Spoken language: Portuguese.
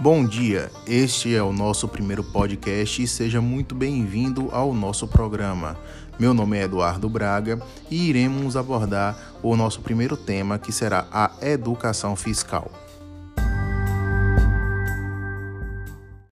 Bom dia, este é o nosso primeiro podcast e seja muito bem-vindo ao nosso programa. Meu nome é Eduardo Braga e iremos abordar o nosso primeiro tema que será a educação fiscal.